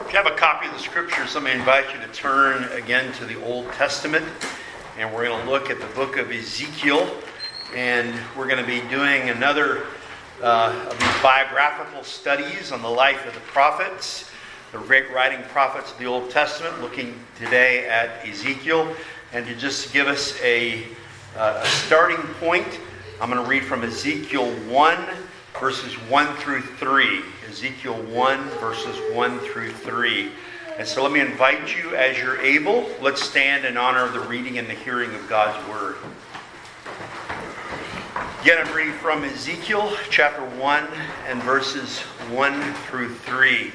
If you have a copy of the scriptures, let me invite you to turn again to the Old Testament. And we're going to look at the book of Ezekiel. And we're going to be doing another uh, of these biographical studies on the life of the prophets, the great writing prophets of the Old Testament, looking today at Ezekiel. And to just give us a, uh, a starting point, I'm going to read from Ezekiel 1, verses 1 through 3. Ezekiel 1, verses 1 through 3. And so let me invite you, as you're able, let's stand in honor of the reading and the hearing of God's Word. Again, I'm reading from Ezekiel chapter 1 and verses 1 through 3,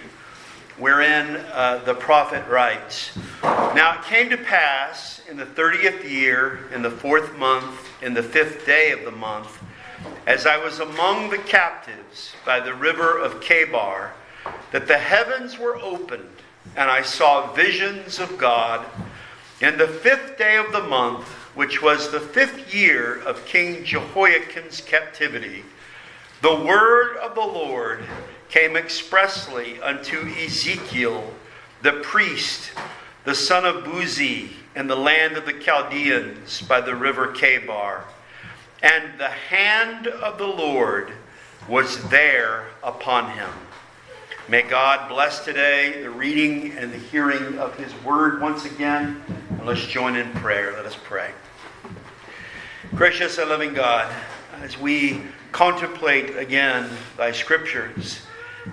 wherein uh, the prophet writes Now it came to pass in the 30th year, in the fourth month, in the fifth day of the month, as I was among the captives by the river of Chebar, that the heavens were opened, and I saw visions of God. In the fifth day of the month, which was the fifth year of King Jehoiachin's captivity, the word of the Lord came expressly unto Ezekiel, the priest, the son of Buzi, in the land of the Chaldeans by the river Chebar and the hand of the Lord was there upon him. May God bless today the reading and the hearing of his word once again. And let's join in prayer. Let us pray. Gracious and loving God, as we contemplate again thy scriptures,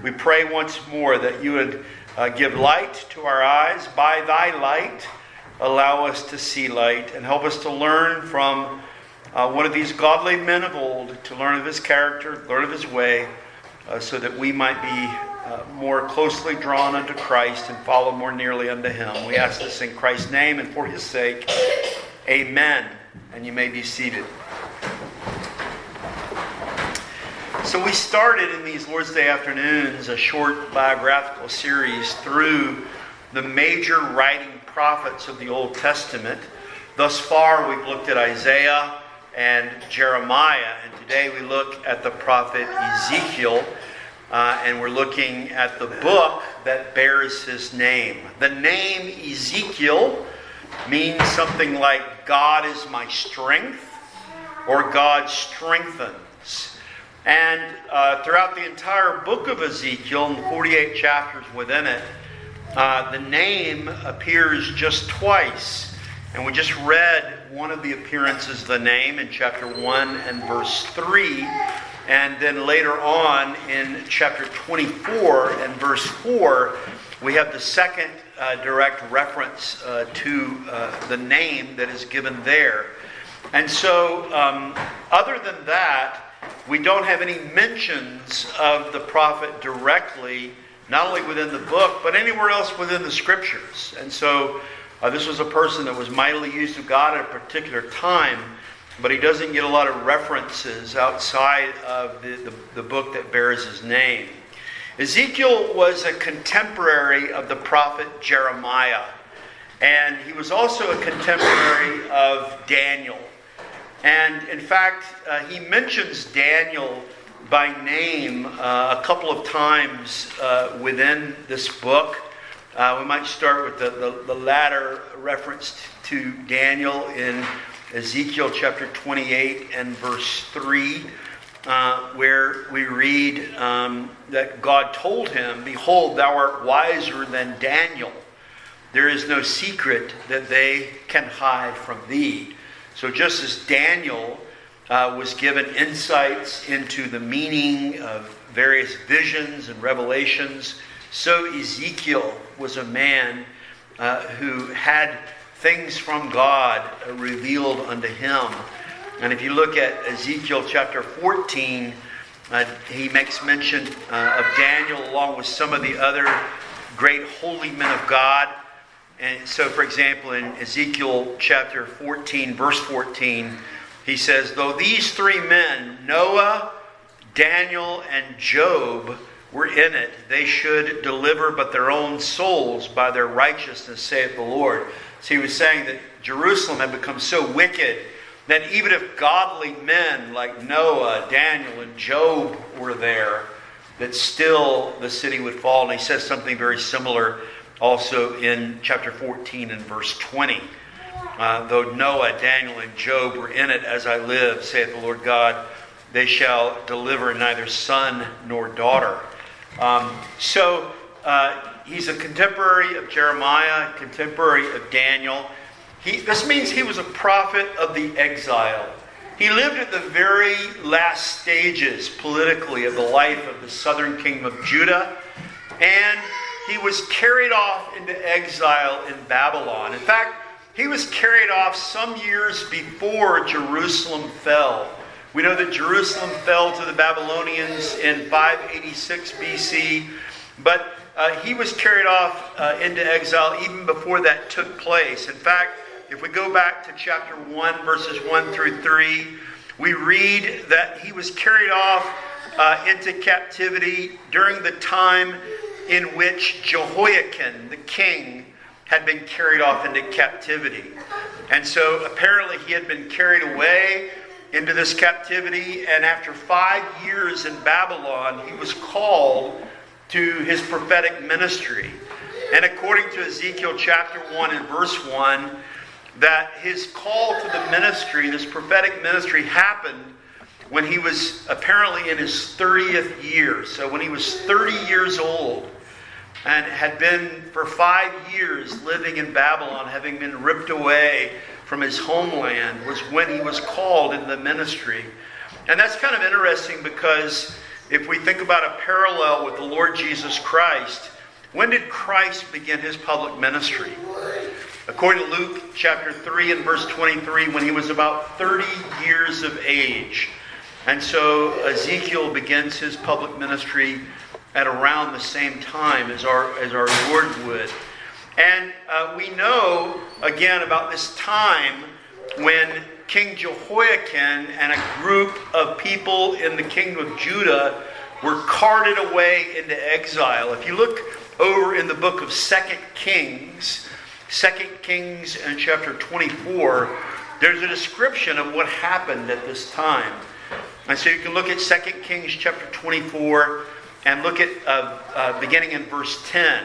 we pray once more that you would uh, give light to our eyes. By thy light, allow us to see light and help us to learn from uh, one of these godly men of old to learn of his character, learn of his way, uh, so that we might be uh, more closely drawn unto Christ and follow more nearly unto him. We ask this in Christ's name and for his sake. Amen. And you may be seated. So, we started in these Lord's Day afternoons a short biographical series through the major writing prophets of the Old Testament. Thus far, we've looked at Isaiah, and Jeremiah. And today we look at the prophet Ezekiel, uh, and we're looking at the book that bears his name. The name Ezekiel means something like God is my strength or God strengthens. And uh, throughout the entire book of Ezekiel, and the 48 chapters within it, uh, the name appears just twice. And we just read one of the appearances the name in chapter 1 and verse 3. And then later on in chapter 24 and verse 4, we have the second uh, direct reference uh, to uh, the name that is given there. And so, um, other than that, we don't have any mentions of the prophet directly, not only within the book, but anywhere else within the scriptures. And so, uh, this was a person that was mightily used of God at a particular time, but he doesn't get a lot of references outside of the, the, the book that bears his name. Ezekiel was a contemporary of the prophet Jeremiah, and he was also a contemporary of Daniel. And in fact, uh, he mentions Daniel by name uh, a couple of times uh, within this book. Uh, we might start with the, the, the, latter reference to Daniel in Ezekiel chapter 28 and verse 3, uh, where we read um, that God told him, Behold, thou art wiser than Daniel. There is no secret that they can hide from thee. So, just as Daniel uh, was given insights into the meaning of various visions and revelations, so Ezekiel was a man uh, who had things from God revealed unto him. And if you look at Ezekiel chapter 14, uh, he makes mention uh, of Daniel along with some of the other great holy men of God. And so, for example, in Ezekiel chapter 14, verse 14, he says, Though these three men, Noah, Daniel, and Job, were in it, they should deliver but their own souls by their righteousness, saith the Lord. So he was saying that Jerusalem had become so wicked that even if godly men like Noah, Daniel, and Job were there, that still the city would fall. And he says something very similar also in chapter 14 and verse 20. Uh, though Noah, Daniel, and Job were in it, as I live, saith the Lord God, they shall deliver neither son nor daughter. Um, so uh, he's a contemporary of Jeremiah, contemporary of Daniel. He, this means he was a prophet of the exile. He lived at the very last stages politically of the life of the southern kingdom of Judah, and he was carried off into exile in Babylon. In fact, he was carried off some years before Jerusalem fell. We know that Jerusalem fell to the Babylonians in 586 BC, but uh, he was carried off uh, into exile even before that took place. In fact, if we go back to chapter 1, verses 1 through 3, we read that he was carried off uh, into captivity during the time in which Jehoiachin, the king, had been carried off into captivity. And so apparently he had been carried away into this captivity, and after five years in Babylon, he was called to his prophetic ministry. And according to Ezekiel chapter 1 and verse 1, that his call to the ministry, this prophetic ministry, happened when he was apparently in his 30th year. So when he was 30 years old and had been for five years living in Babylon, having been ripped away from his homeland, was when he was called into the ministry. And that's kind of interesting because if we think about a parallel with the Lord Jesus Christ, when did Christ begin his public ministry? According to Luke chapter 3 and verse 23, when he was about 30 years of age. And so Ezekiel begins his public ministry at around the same time as our, as our Lord would. And uh, we know, again, about this time when King Jehoiachin and a group of people in the kingdom of Judah were carted away into exile. If you look over in the book of Second Kings, Second Kings and chapter 24, there's a description of what happened at this time. And so you can look at Second Kings chapter 24 and look at uh, uh, beginning in verse 10.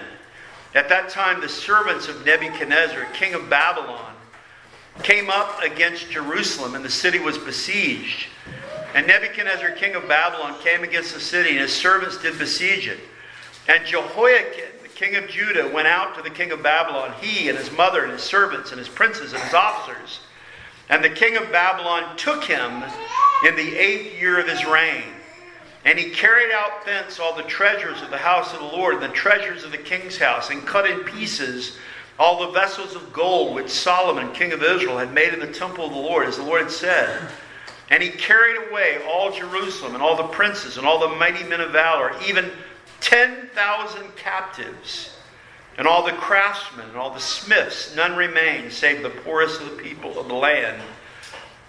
At that time, the servants of Nebuchadnezzar, king of Babylon, came up against Jerusalem, and the city was besieged. And Nebuchadnezzar, king of Babylon, came against the city, and his servants did besiege it. And Jehoiachin, the king of Judah, went out to the king of Babylon, he and his mother and his servants and his princes and his officers. And the king of Babylon took him in the eighth year of his reign. And he carried out thence all the treasures of the house of the Lord, and the treasures of the king's house, and cut in pieces all the vessels of gold which Solomon, king of Israel, had made in the temple of the Lord, as the Lord had said. And he carried away all Jerusalem, and all the princes, and all the mighty men of valor, even 10,000 captives, and all the craftsmen, and all the smiths. None remained, save the poorest of the people of the land.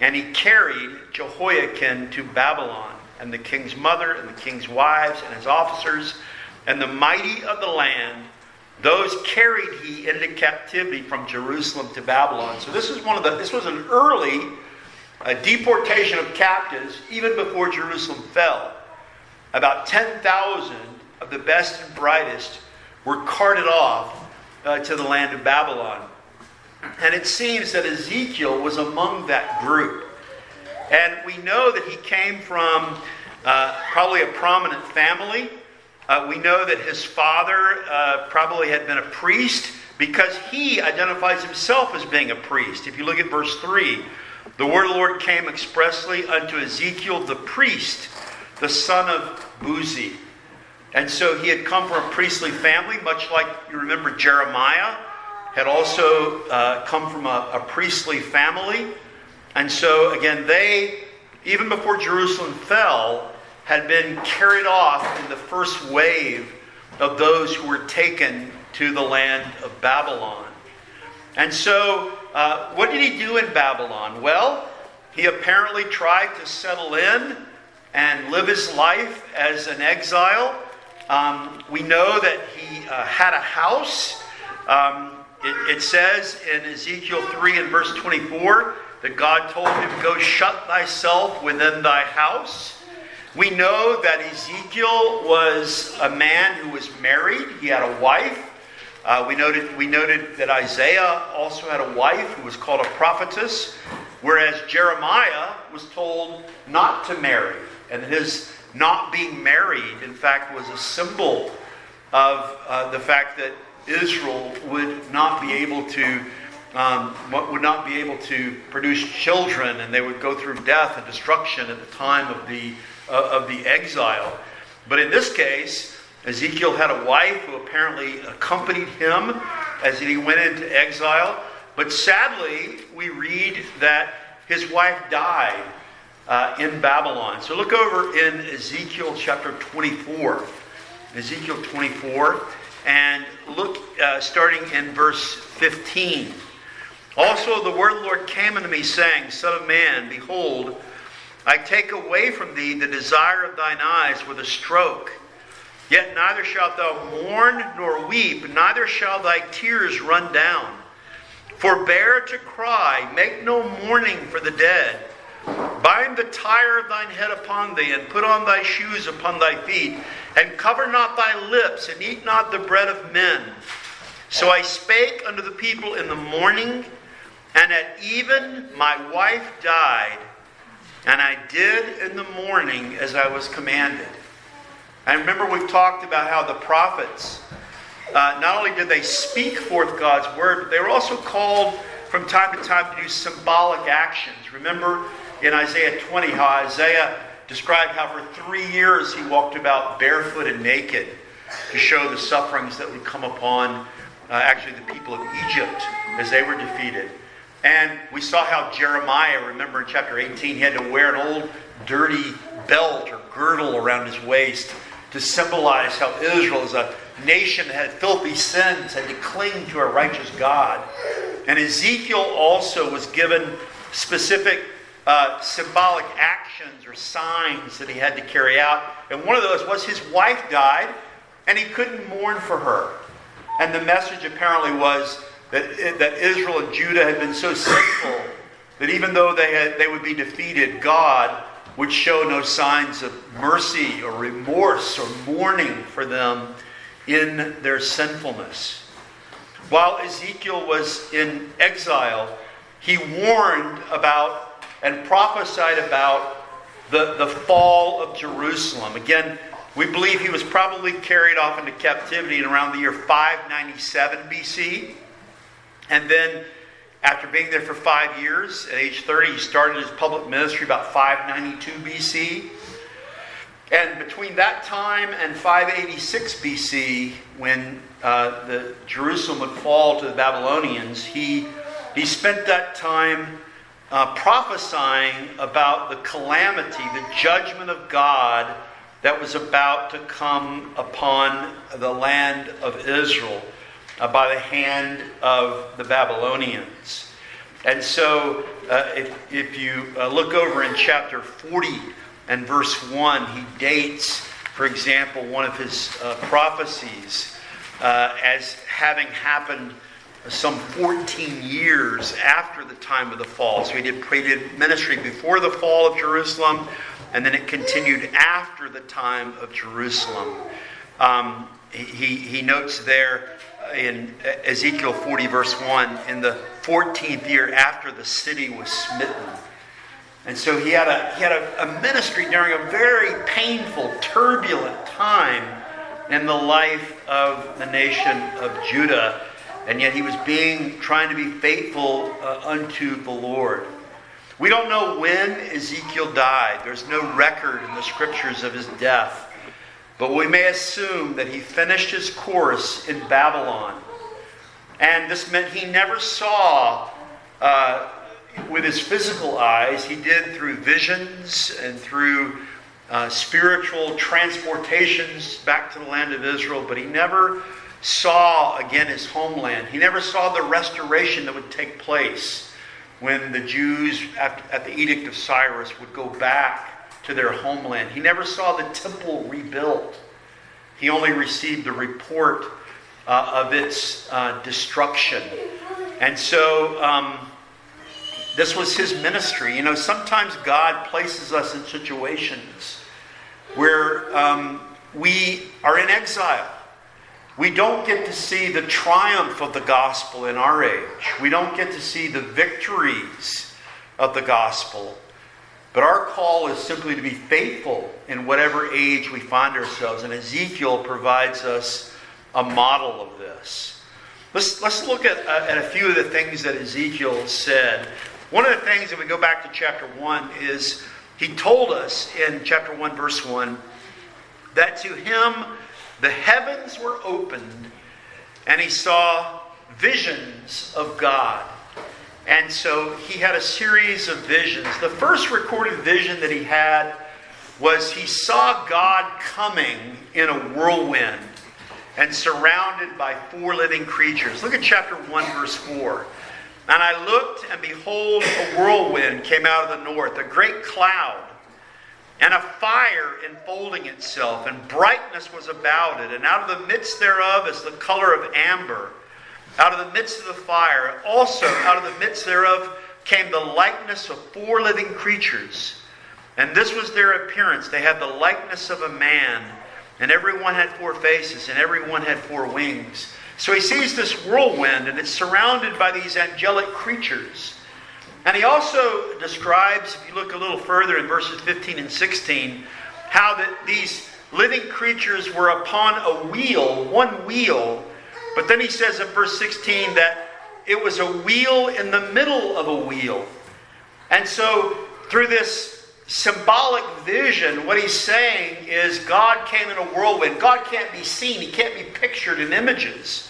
And he carried Jehoiachin to Babylon and the king's mother, and the king's wives, and his officers, and the mighty of the land, those carried he into captivity from Jerusalem to Babylon. So this is one of the this was an early uh, deportation of captives even before Jerusalem fell. About 10,000 of the best and brightest were carted off uh, to the land of Babylon. And it seems that Ezekiel was among that group. And we know that he came from uh, probably a prominent family. Uh, we know that his father uh, probably had been a priest because he identifies himself as being a priest. If you look at verse 3, the word of the Lord came expressly unto Ezekiel the priest, the son of Buzi. And so he had come from a priestly family, much like you remember Jeremiah had also uh, come from a, a priestly family. And so, again, they, even before Jerusalem fell, had been carried off in the first wave of those who were taken to the land of Babylon. And so, uh, what did he do in Babylon? Well, he apparently tried to settle in and live his life as an exile. Um, we know that he uh, had a house. Um, it, it says in Ezekiel 3 and verse 24 that God told him, Go shut thyself within thy house. We know that Ezekiel was a man who was married, he had a wife. Uh, we, noted, we noted that Isaiah also had a wife who was called a prophetess, whereas Jeremiah was told not to marry. And his not being married, in fact, was a symbol of uh, the fact that Israel would not be able to um, would not be able to produce children, and they would go through death and destruction at the time of the uh, of the exile. But in this case, Ezekiel had a wife who apparently accompanied him as he went into exile. But sadly, we read that his wife died uh, in Babylon. So look over in Ezekiel chapter 24. Ezekiel 24, and look uh, starting in verse 15. Also, the word of the Lord came unto me, saying, Son of man, behold, I take away from thee the desire of thine eyes with a stroke. Yet neither shalt thou mourn nor weep, neither shall thy tears run down. Forbear to cry, make no mourning for the dead. Bind the tire of thine head upon thee, and put on thy shoes upon thy feet, and cover not thy lips, and eat not the bread of men. So I spake unto the people in the morning, and at even my wife died. And I did in the morning as I was commanded. I remember, we've talked about how the prophets, uh, not only did they speak forth God's word, but they were also called from time to time to do symbolic actions. Remember in Isaiah 20 how Isaiah described how for three years he walked about barefoot and naked to show the sufferings that would come upon uh, actually the people of Egypt as they were defeated. And we saw how Jeremiah, remember in chapter 18, he had to wear an old dirty belt or girdle around his waist to symbolize how Israel, as a nation that had filthy sins, had to cling to a righteous God. And Ezekiel also was given specific uh, symbolic actions or signs that he had to carry out. And one of those was his wife died, and he couldn't mourn for her. And the message apparently was that, that Israel and Judah had been so sinful that even though they, had, they would be defeated, God would show no signs of mercy or remorse or mourning for them in their sinfulness. While Ezekiel was in exile, he warned about and prophesied about the, the fall of Jerusalem. Again, we believe he was probably carried off into captivity in around the year 597 BC. And then, after being there for five years, at age 30, he started his public ministry about 592 BC. And between that time and 586 BC, when uh, the Jerusalem would fall to the Babylonians, he, he spent that time uh, prophesying about the calamity, the judgment of God that was about to come upon the land of Israel uh, by the hand of the Babylonians. And so, uh, if, if you uh, look over in chapter 40 and verse 1, he dates, for example, one of his uh, prophecies uh, as having happened some 14 years after the time of the fall. So he did, he did ministry before the fall of Jerusalem, and then it continued after the time of Jerusalem. Um, he, he notes there in Ezekiel 40, verse 1, in the 14th year after the city was smitten. And so he had a, he had a, a ministry during a very painful, turbulent time in the life of the nation of Judah. And yet he was being, trying to be faithful uh, unto the Lord. We don't know when Ezekiel died. There's no record in the scriptures of his death. But we may assume that he finished his course in Babylon. And this meant he never saw uh, with his physical eyes. He did through visions and through uh, spiritual transportations back to the land of Israel, but he never saw again his homeland. He never saw the restoration that would take place when the Jews, at, at the Edict of Cyrus, would go back to their homeland. He never saw the temple rebuilt. He only received the report uh, of its uh, destruction. And so um, this was his ministry. You know, sometimes God places us in situations where um, we are in exile. We don't get to see the triumph of the gospel in our age. We don't get to see the victories of the gospel. But our call is simply to be faithful in whatever age we find ourselves. And Ezekiel provides us a model of this. Let's, let's look at, uh, at a few of the things that Ezekiel said. One of the things, if we go back to chapter 1, is he told us in chapter 1, verse 1, that to him the heavens were opened and he saw visions of God. And so he had a series of visions. The first recorded vision that he had was he saw God coming in a whirlwind and surrounded by four living creatures. Look at chapter 1, verse 4. And I looked, and behold, a whirlwind came out of the north, a great cloud and a fire enfolding itself, and brightness was about it, and out of the midst thereof is the color of amber. Out of the midst of the fire, also out of the midst thereof came the likeness of four living creatures. And this was their appearance. They had the likeness of a man, and every one had four faces, and every one had four wings. So he sees this whirlwind, and it's surrounded by these angelic creatures. And he also describes, if you look a little further in verses 15 and 16, how that these living creatures were upon a wheel, one wheel. But then he says in verse 16 that it was a wheel in the middle of a wheel. And so, through this symbolic vision, what he's saying is God came in a whirlwind. God can't be seen, he can't be pictured in images.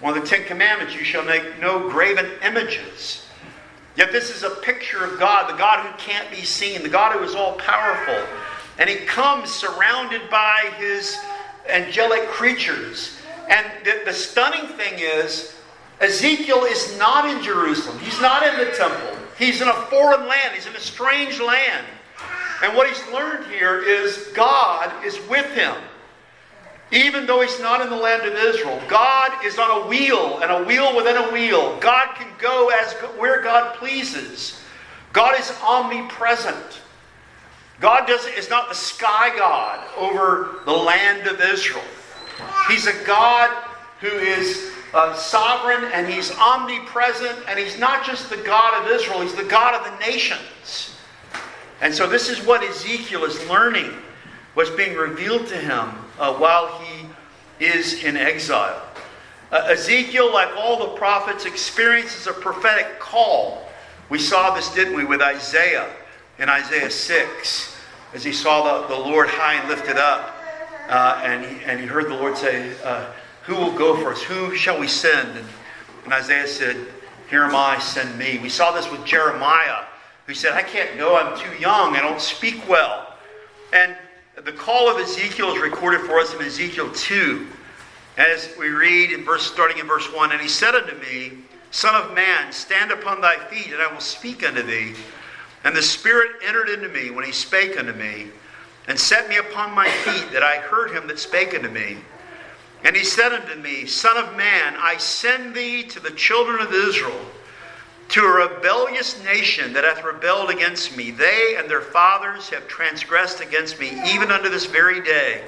One of the Ten Commandments, you shall make no graven images. Yet this is a picture of God, the God who can't be seen, the God who is all powerful. And he comes surrounded by his angelic creatures. And the, the stunning thing is, Ezekiel is not in Jerusalem. He's not in the temple. He's in a foreign land. He's in a strange land. And what he's learned here is God is with him. Even though he's not in the land of Israel, God is on a wheel and a wheel within a wheel. God can go as where God pleases. God is omnipresent. God does, is not the sky God over the land of Israel. He's a God who is uh, sovereign and he's omnipresent and he's not just the God of Israel, he's the God of the nations. And so this is what Ezekiel is learning what's being revealed to him uh, while he is in exile. Uh, Ezekiel, like all the prophets, experiences a prophetic call. We saw this, didn't we, with Isaiah in Isaiah 6, as he saw the, the Lord high and lifted up. Uh, and, he, and he heard the Lord say, uh, Who will go for us? Who shall we send? And, and Isaiah said, Here am I, send me. We saw this with Jeremiah, who said, I can't go, I'm too young, I don't speak well. And the call of Ezekiel is recorded for us in Ezekiel 2. As we read in verse starting in verse 1, and he said unto me, Son of man, stand upon thy feet, and I will speak unto thee. And the Spirit entered into me when he spake unto me, and set me upon my feet, that I heard him that spake unto me. And he said unto me, Son of man, I send thee to the children of Israel to a rebellious nation that hath rebelled against me. They and their fathers have transgressed against me, even unto this very day.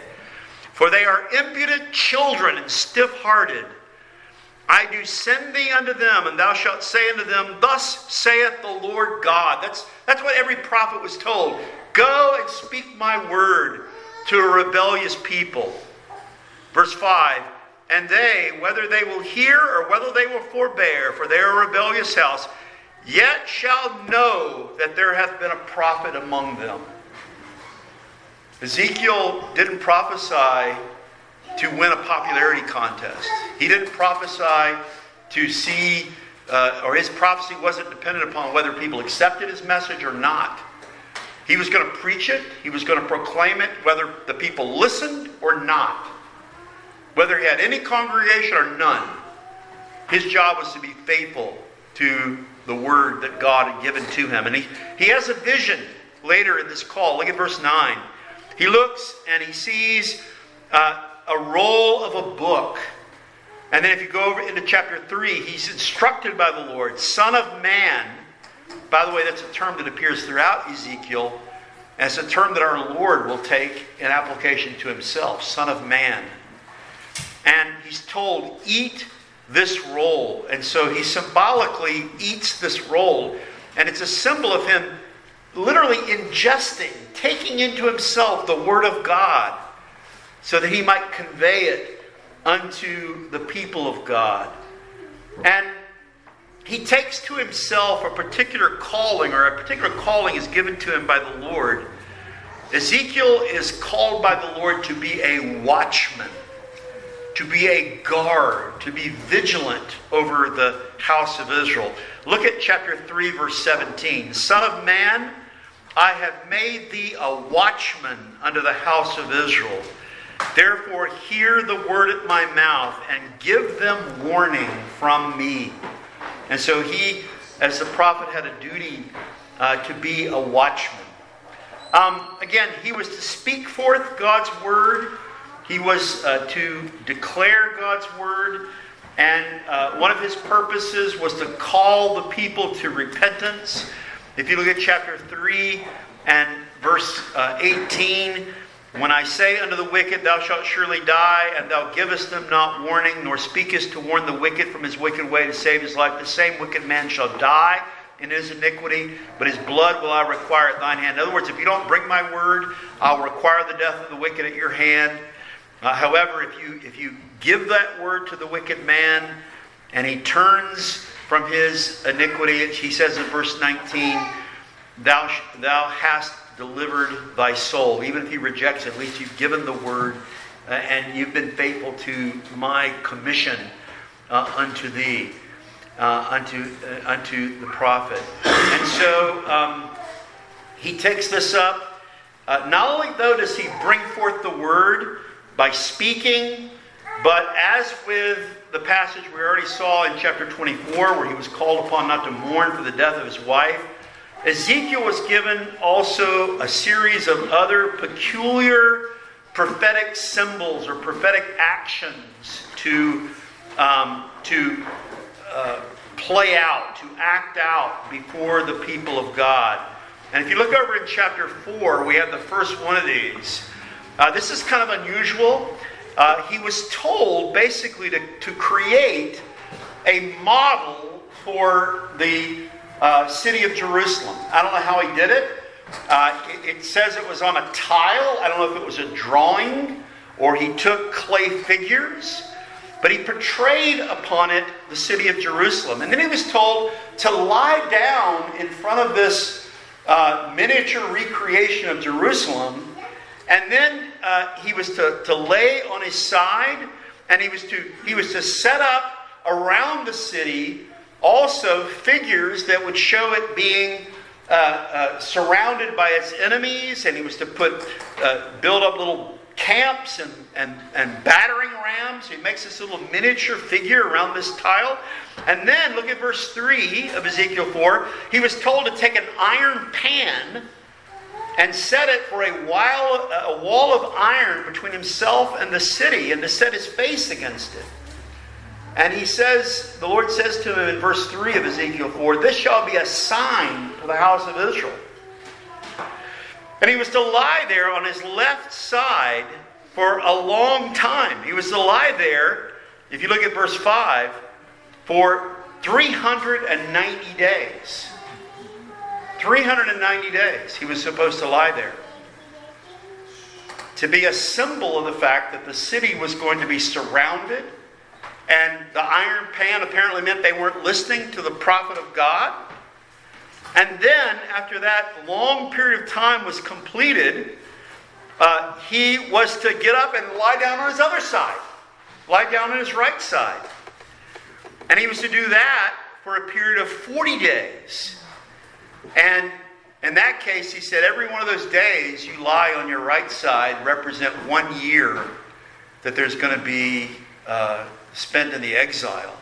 For they are impudent children and stiff hearted. I do send thee unto them, and thou shalt say unto them, Thus saith the Lord God. That's, that's what every prophet was told. Go and speak my word to a rebellious people. Verse 5 and they, whether they will hear or whether they will forbear, for they are a rebellious house, yet shall know that there hath been a prophet among them. Ezekiel didn't prophesy to win a popularity contest. He didn't prophesy to see, uh, or his prophecy wasn't dependent upon whether people accepted his message or not. He was going to preach it, he was going to proclaim it, whether the people listened or not whether he had any congregation or none, his job was to be faithful to the word that God had given to him. And he, he has a vision later in this call. Look at verse 9. He looks and he sees uh, a roll of a book. And then if you go over into chapter 3, he's instructed by the Lord, Son of Man. By the way, that's a term that appears throughout Ezekiel. And it's a term that our Lord will take in application to himself, Son of Man. And he's told, eat this roll. And so he symbolically eats this roll. And it's a symbol of him literally ingesting, taking into himself the Word of God so that he might convey it unto the people of God. And he takes to himself a particular calling, or a particular calling is given to him by the Lord. Ezekiel is called by the Lord to be a watchman, to be a guard, to be vigilant over the house of Israel. Look at chapter 3, verse 17. Son of man, I have made thee a watchman unto the house of Israel. Therefore, hear the word at my mouth and give them warning from me. And so he, as the prophet, had a duty uh, to be a watchman. Um, again, he was to speak forth God's word, he was uh, to declare God's word, and uh, one of his purposes was to call the people to repentance. If you look at chapter 3 and verse uh, 18, when I say unto the wicked, Thou shalt surely die, and thou givest them not warning, nor speakest to warn the wicked from his wicked way to save his life, the same wicked man shall die in his iniquity, but his blood will I require at thine hand. In other words, if you don't bring my word, I'll require the death of the wicked at your hand. Uh, however, if you if you give that word to the wicked man, and he turns from his iniquity, he says in verse 19, "Thou thou hast delivered thy soul. Even if he rejects at least you've given the word uh, and you've been faithful to my commission uh, unto thee, uh, unto, uh, unto the prophet. And so um, he takes this up. Uh, not only, though, does he bring forth the word by speaking, but as with the passage we already saw in chapter 24, where he was called upon not to mourn for the death of his wife, Ezekiel was given also a series of other peculiar prophetic symbols or prophetic actions to, um, to uh, play out, to act out before the people of God. And if you look over in chapter 4, we have the first one of these. Uh, this is kind of unusual. Uh, he was told basically to, to create a model for the uh, city of Jerusalem. I don't know how he did it. Uh, it. It says it was on a tile. I don't know if it was a drawing or he took clay figures, but he portrayed upon it the city of Jerusalem. And then he was told to lie down in front of this uh, miniature recreation of Jerusalem. And then uh, he was to, to lay on his side, and he was to he was to set up around the city also figures that would show it being uh, uh, surrounded by its enemies, and he was to put uh, build up little camps and, and, and battering rams. He makes this little miniature figure around this tile. And then look at verse 3 of Ezekiel 4. He was told to take an iron pan and set it for a, while, a wall of iron between himself and the city, and to set his face against it. And he says, the Lord says to him in verse 3 of Ezekiel 4, This shall be a sign to the house of Israel. And he was to lie there on his left side for a long time. He was to lie there, if you look at verse 5, for 390 days. 390 days he was supposed to lie there. To be a symbol of the fact that the city was going to be surrounded and the iron pan apparently meant they weren't listening to the prophet of God. And then, after that long period of time was completed, uh, he was to get up and lie down on his other side, lie down on his right side. And he was to do that for a period of 40 days. And in that case, he said, every one of those days you lie on your right side represent one year that there's going to be uh, spent in the exile.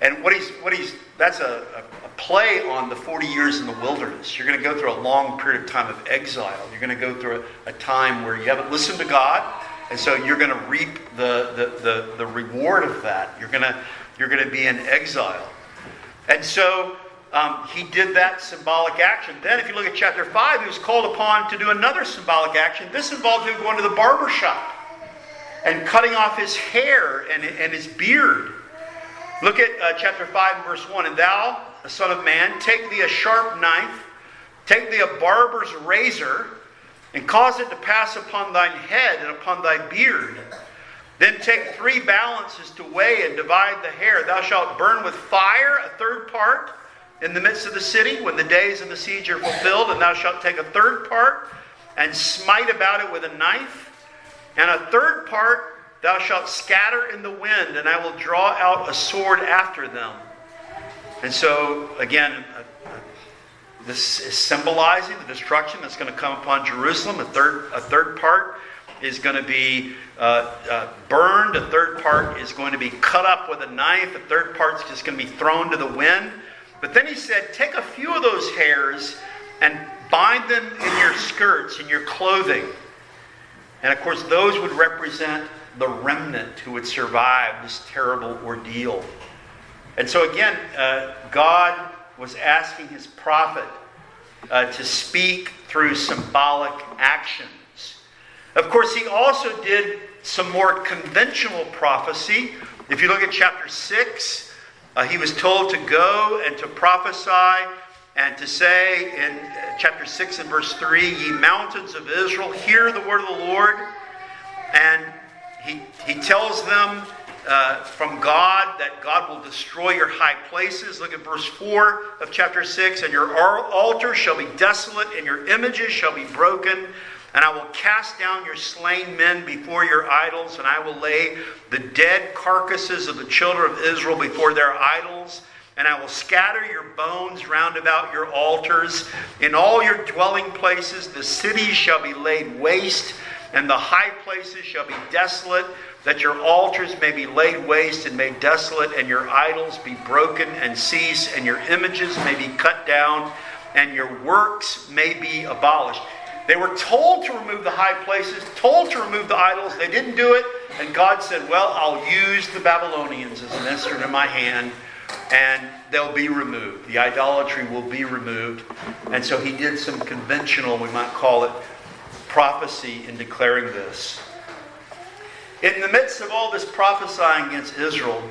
And what he's, what he's that's a, a, play on the 40 years in the wilderness. You're going to go through a long period of time of exile. You're going to go through a, a time where you haven't listened to God, and so you're going to reap the, the, the, the reward of that. You're going to, you're going to be in exile. And so um, he did that symbolic action. Then, if you look at chapter 5, he was called upon to do another symbolic action. This involved him going to the barber shop and cutting off his hair and, and his beard. Look at uh, chapter 5 verse 1. And thou, son of man, take thee a sharp knife, take thee a barber's razor, and cause it to pass upon thine head and upon thy beard. Then take three balances to weigh and divide the hair. Thou shalt burn with fire a third part in the midst of the city when the days of the siege are fulfilled, and thou shalt take a third part and smite about it with a knife, and a third part thou shalt scatter in the wind, and I will draw out a sword after them. And so, again, this is symbolizing the destruction that's going to come upon Jerusalem. A third, a third part is going to be uh, uh, burned. A third part is going to be cut up with a knife. A third part is just going to be thrown to the wind. But then he said, Take a few of those hairs and bind them in your skirts, in your clothing. And of course, those would represent the remnant who would survive this terrible ordeal. And so, again, uh, God was asking his prophet uh, to speak through symbolic actions. Of course, he also did some more conventional prophecy. If you look at chapter 6, uh, he was told to go and to prophesy and to say in uh, chapter 6 and verse 3 Ye mountains of Israel, hear the word of the Lord. And he, he tells them uh, from God that God will destroy your high places. Look at verse 4 of chapter 6 And your altar shall be desolate, and your images shall be broken. And I will cast down your slain men before your idols, and I will lay the dead carcasses of the children of Israel before their idols. And I will scatter your bones round about your altars. In all your dwelling places, the cities shall be laid waste, and the high places shall be desolate, that your altars may be laid waste and made desolate, and your idols be broken and cease, and your images may be cut down, and your works may be abolished. They were told to remove the high places, told to remove the idols. They didn't do it. And God said, Well, I'll use the Babylonians as an instrument in my hand, and they'll be removed. The idolatry will be removed. And so he did some conventional, we might call it, prophecy in declaring this. In the midst of all this prophesying against Israel,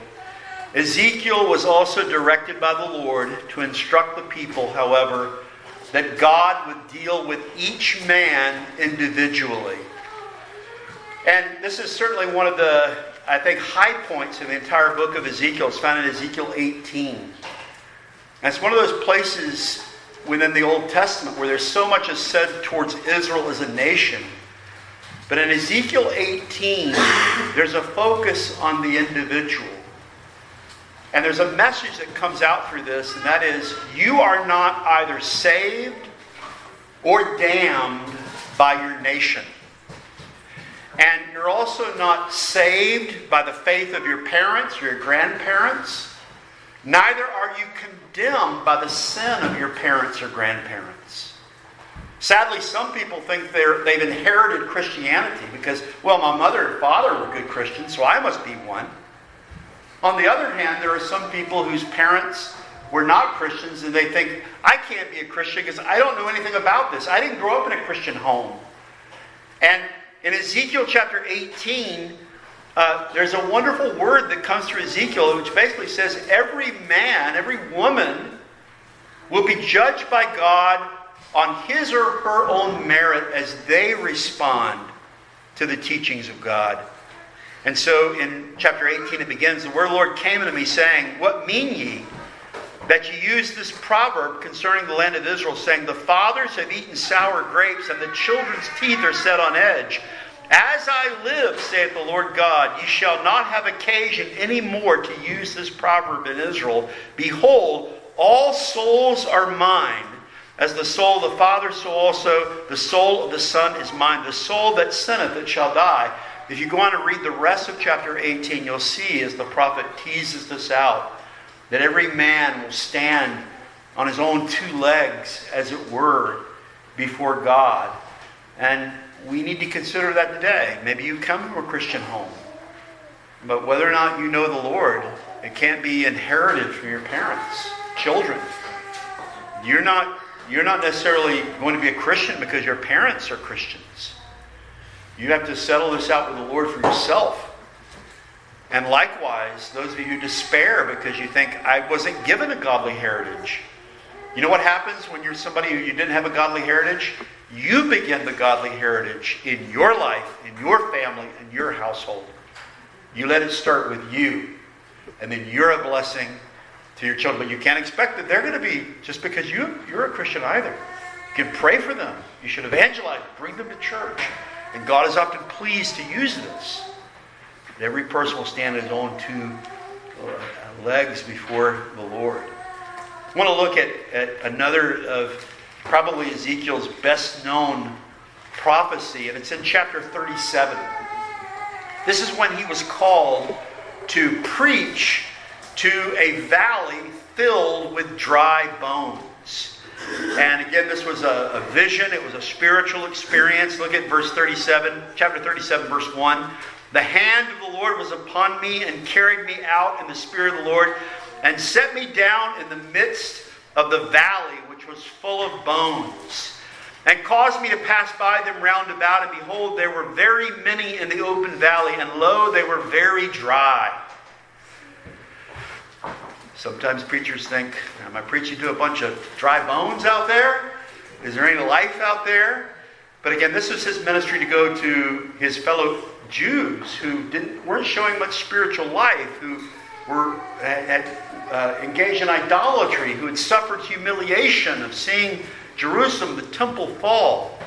Ezekiel was also directed by the Lord to instruct the people, however, that God would deal with each man individually. And this is certainly one of the, I think, high points in the entire book of Ezekiel. It's found in Ezekiel 18. And it's one of those places within the Old Testament where there's so much is said towards Israel as a nation. But in Ezekiel 18, there's a focus on the individual. And there's a message that comes out through this, and that is you are not either saved or damned by your nation. And you're also not saved by the faith of your parents your grandparents. Neither are you condemned by the sin of your parents or grandparents. Sadly, some people think they're, they've inherited Christianity because, well, my mother and father were good Christians, so I must be one. On the other hand, there are some people whose parents were not Christians and they think, I can't be a Christian because I don't know anything about this. I didn't grow up in a Christian home. And in Ezekiel chapter 18, uh, there's a wonderful word that comes through Ezekiel which basically says every man, every woman will be judged by God on his or her own merit as they respond to the teachings of God. And so in chapter 18 it begins, The word Lord came unto me, saying, What mean ye? That ye use this proverb concerning the land of Israel, saying, The fathers have eaten sour grapes, and the children's teeth are set on edge. As I live, saith the Lord God, ye shall not have occasion any more to use this proverb in Israel. Behold, all souls are mine. As the soul of the Father, so also the soul of the Son is mine. The soul that sinneth, it shall die. If you go on and read the rest of chapter 18, you'll see as the prophet teases this out that every man will stand on his own two legs, as it were, before God. And we need to consider that today. Maybe you come from a Christian home, but whether or not you know the Lord, it can't be inherited from your parents, children. You're not, you're not necessarily going to be a Christian because your parents are Christians. You have to settle this out with the Lord for yourself. And likewise, those of you who despair because you think, I wasn't given a godly heritage. You know what happens when you're somebody who you didn't have a godly heritage? You begin the godly heritage in your life, in your family, in your household. You let it start with you. And then you're a blessing to your children. But you can't expect that they're going to be just because you, you're a Christian either. You can pray for them. You should evangelize, bring them to church. And God is often pleased to use this. Every person will stand on his own two uh, legs before the Lord. I want to look at, at another of probably Ezekiel's best known prophecy, and it's in chapter 37. This is when he was called to preach to a valley filled with dry bones. And again, this was a, a, vision, it was a spiritual experience. Look at verse 37, chapter 37, verse 1. The hand of the Lord was upon me and carried me out in the spirit of the Lord and set me down in the midst of the valley, which was full of bones, and caused me to pass by them round about. And behold, there were very many in the open valley, and lo, they were very dry. Sometimes preachers think, Am I preaching to a bunch of dry bones out there? Is there any life out there? But again, this was his ministry to go to his fellow Jews who didn't, weren't showing much spiritual life, who were had, uh, engaged in idolatry, who had suffered humiliation of seeing Jerusalem, the temple fall.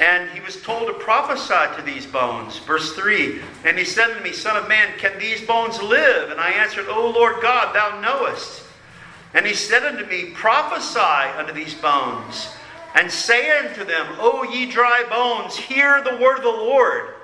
And he was told to prophesy to these bones. Verse 3 And he said to me, Son of man, can these bones live? And I answered, O Lord God, thou knowest. And he said unto me, Prophesy unto these bones, and say unto them, O ye dry bones, hear the word of the Lord.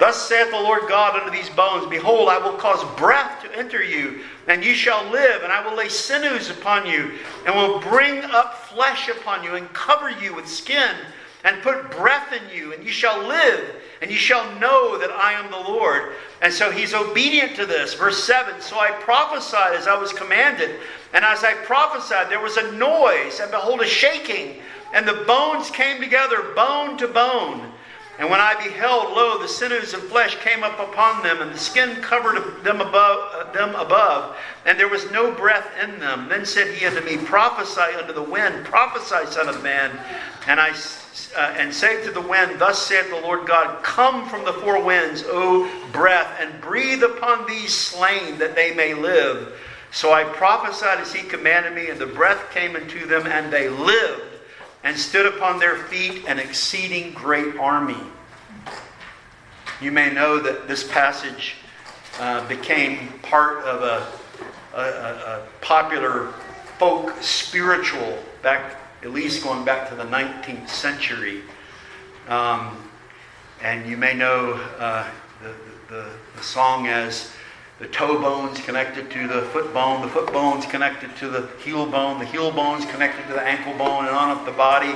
Thus saith the Lord God unto these bones Behold, I will cause breath to enter you, and you shall live, and I will lay sinews upon you, and will bring up flesh upon you, and cover you with skin, and put breath in you, and you shall live, and you shall know that I am the Lord. And so he's obedient to this. Verse 7 So I prophesied as I was commanded, and as I prophesied, there was a noise, and behold, a shaking, and the bones came together, bone to bone. And when I beheld, lo, the sinews and flesh came up upon them, and the skin covered them above, them above, and there was no breath in them. Then said he unto me, Prophesy unto the wind, prophesy, son of man. And I uh, and say to the wind, Thus saith the Lord God, Come from the four winds, O breath, and breathe upon these slain, that they may live. So I prophesied as he commanded me, and the breath came into them, and they lived and stood upon their feet an exceeding great army. You may know that this passage uh, became part of a, a, a, popular folk spiritual back, at least going back to the 19th century. Um, and you may know uh, the, the, the song as the toe bones connected to the foot bone, the foot bones connected to the heel bone, the heel bones connected to the ankle bone, and on up the body.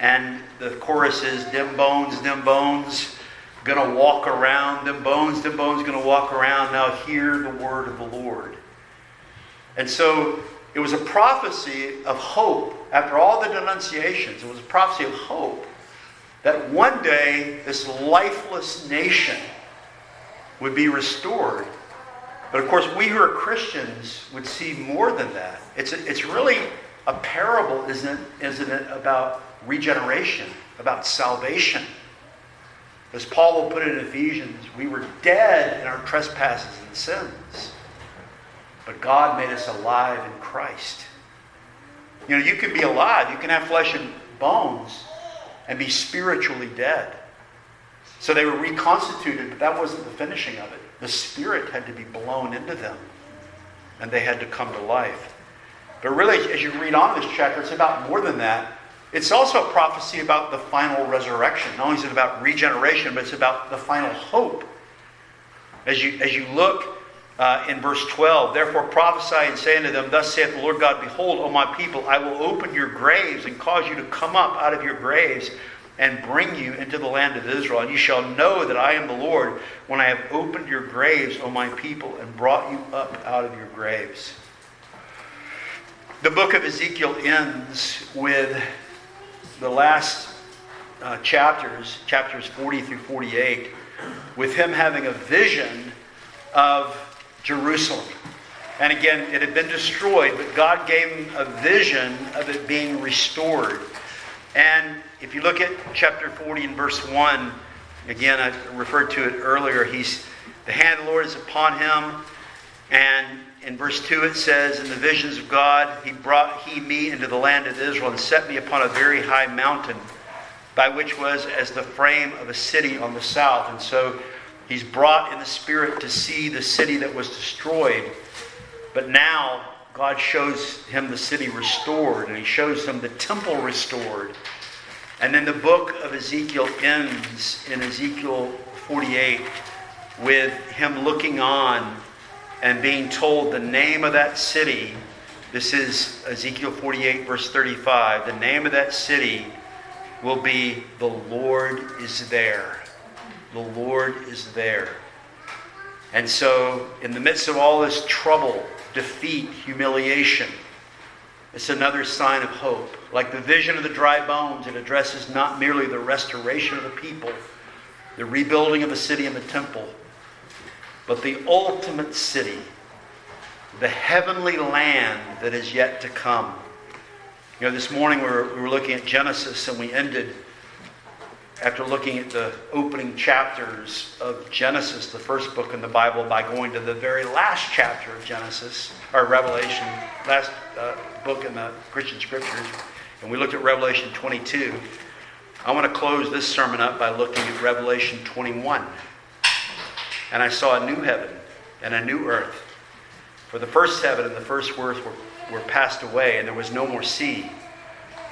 And the chorus is, Dem bones, dem bones, gonna walk around, dem bones, dem bones, gonna walk around. Now hear the word of the Lord. And so it was a prophecy of hope. After all the denunciations, it was a prophecy of hope that one day this lifeless nation would be restored but of course, we who are Christians would see more than that. It's, a, it's really a parable, isn't isn't it, about regeneration, about salvation. As Paul will put it in Ephesians, we were dead in our trespasses and sins, but God made us alive in Christ. You know, you can be alive, you can have flesh and bones, and be spiritually dead. So they were reconstituted, but that wasn't the finishing of it. The Spirit had to be blown into them, and they had to come to life. But really, as you read on this chapter, it's about more than that. It's also a prophecy about the final resurrection. Not only is it about regeneration, but it's about the final hope. As you, as you look uh, in verse 12, therefore prophesy and say unto them, Thus saith the Lord God, Behold, O my people, I will open your graves and cause you to come up out of your graves and bring you into the land of Israel. And you shall know that I am the Lord when I have opened your graves, O my people, and brought you up out of your graves. The book of Ezekiel ends with the last uh, chapters, chapters 40 through 48, with him having a vision of Jerusalem. And again, it had been destroyed, but God gave him a vision of it being restored. And if you look at chapter 40 and verse 1, again, I referred to it earlier, he's the hand of the Lord is upon him. And in verse 2 it says, In the visions of God, he brought he me into the land of Israel and set me upon a very high mountain, by which was as the frame of a city on the south. And so he's brought in the spirit to see the city that was destroyed. But now God shows him the city restored, and he shows him the temple restored. And then the book of Ezekiel ends in Ezekiel 48 with him looking on and being told the name of that city. This is Ezekiel 48, verse 35. The name of that city will be The Lord is there. The Lord is there. And so, in the midst of all this trouble, defeat, humiliation, it's another sign of hope. Like the vision of the dry bones, it addresses not merely the restoration of the people, the rebuilding of the city and the temple, but the ultimate city, the heavenly land that is yet to come. You know, this morning we were, we were looking at Genesis and we ended after looking at the opening chapters of Genesis, the first book in the Bible, by going to the very last chapter of Genesis, or Revelation, last uh, book in the Christian Scriptures, and we looked at Revelation 22. I want to close this sermon up by looking at Revelation 21. And I saw a new heaven and a new earth. For the first heaven and the first earth were, were passed away, and there was no more sea.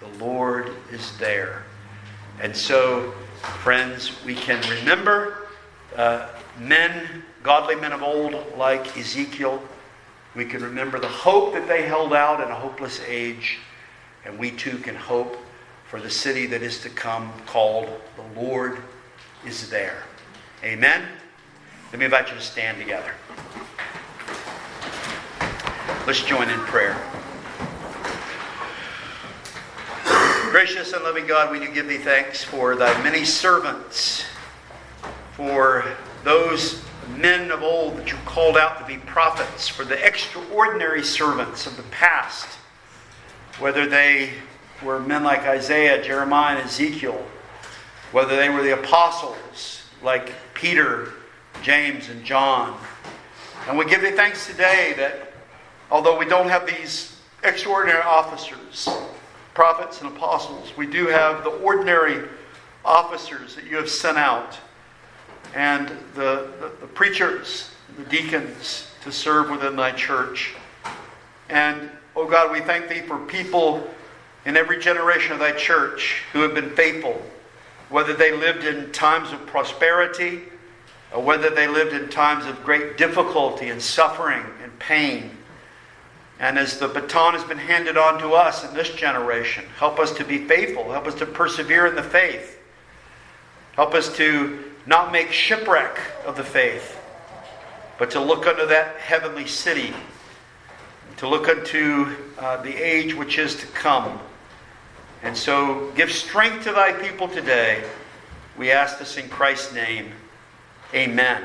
The Lord is there. And so, friends, we can remember uh, men, godly men of old, like Ezekiel. We can remember the hope that they held out in a hopeless age. And we too can hope for the city that is to come called the Lord is there. Amen? Let me invite you to stand together. Let's join in prayer. Gracious and loving God, we do give thee thanks for thy many servants, for those men of old that you called out to be prophets, for the extraordinary servants of the past, whether they were men like Isaiah, Jeremiah, and Ezekiel, whether they were the apostles like Peter, James, and John. And we give thee thanks today that although we don't have these extraordinary officers, prophets and apostles, we do have the ordinary officers that you have sent out and the, the, the preachers, the deacons to serve within thy church. And, oh God, we thank thee for people in every generation of thy church who have been faithful whether they lived in times of prosperity or whether they lived in times of great difficulty and suffering and pain. And as the baton has been handed on to us in this generation, help us to be faithful. Help us to persevere in the faith. Help us to not make shipwreck of the faith, but to look unto that heavenly city, to look unto uh, the age which is to come. And so give strength to thy people today. We ask this in Christ's name. Amen.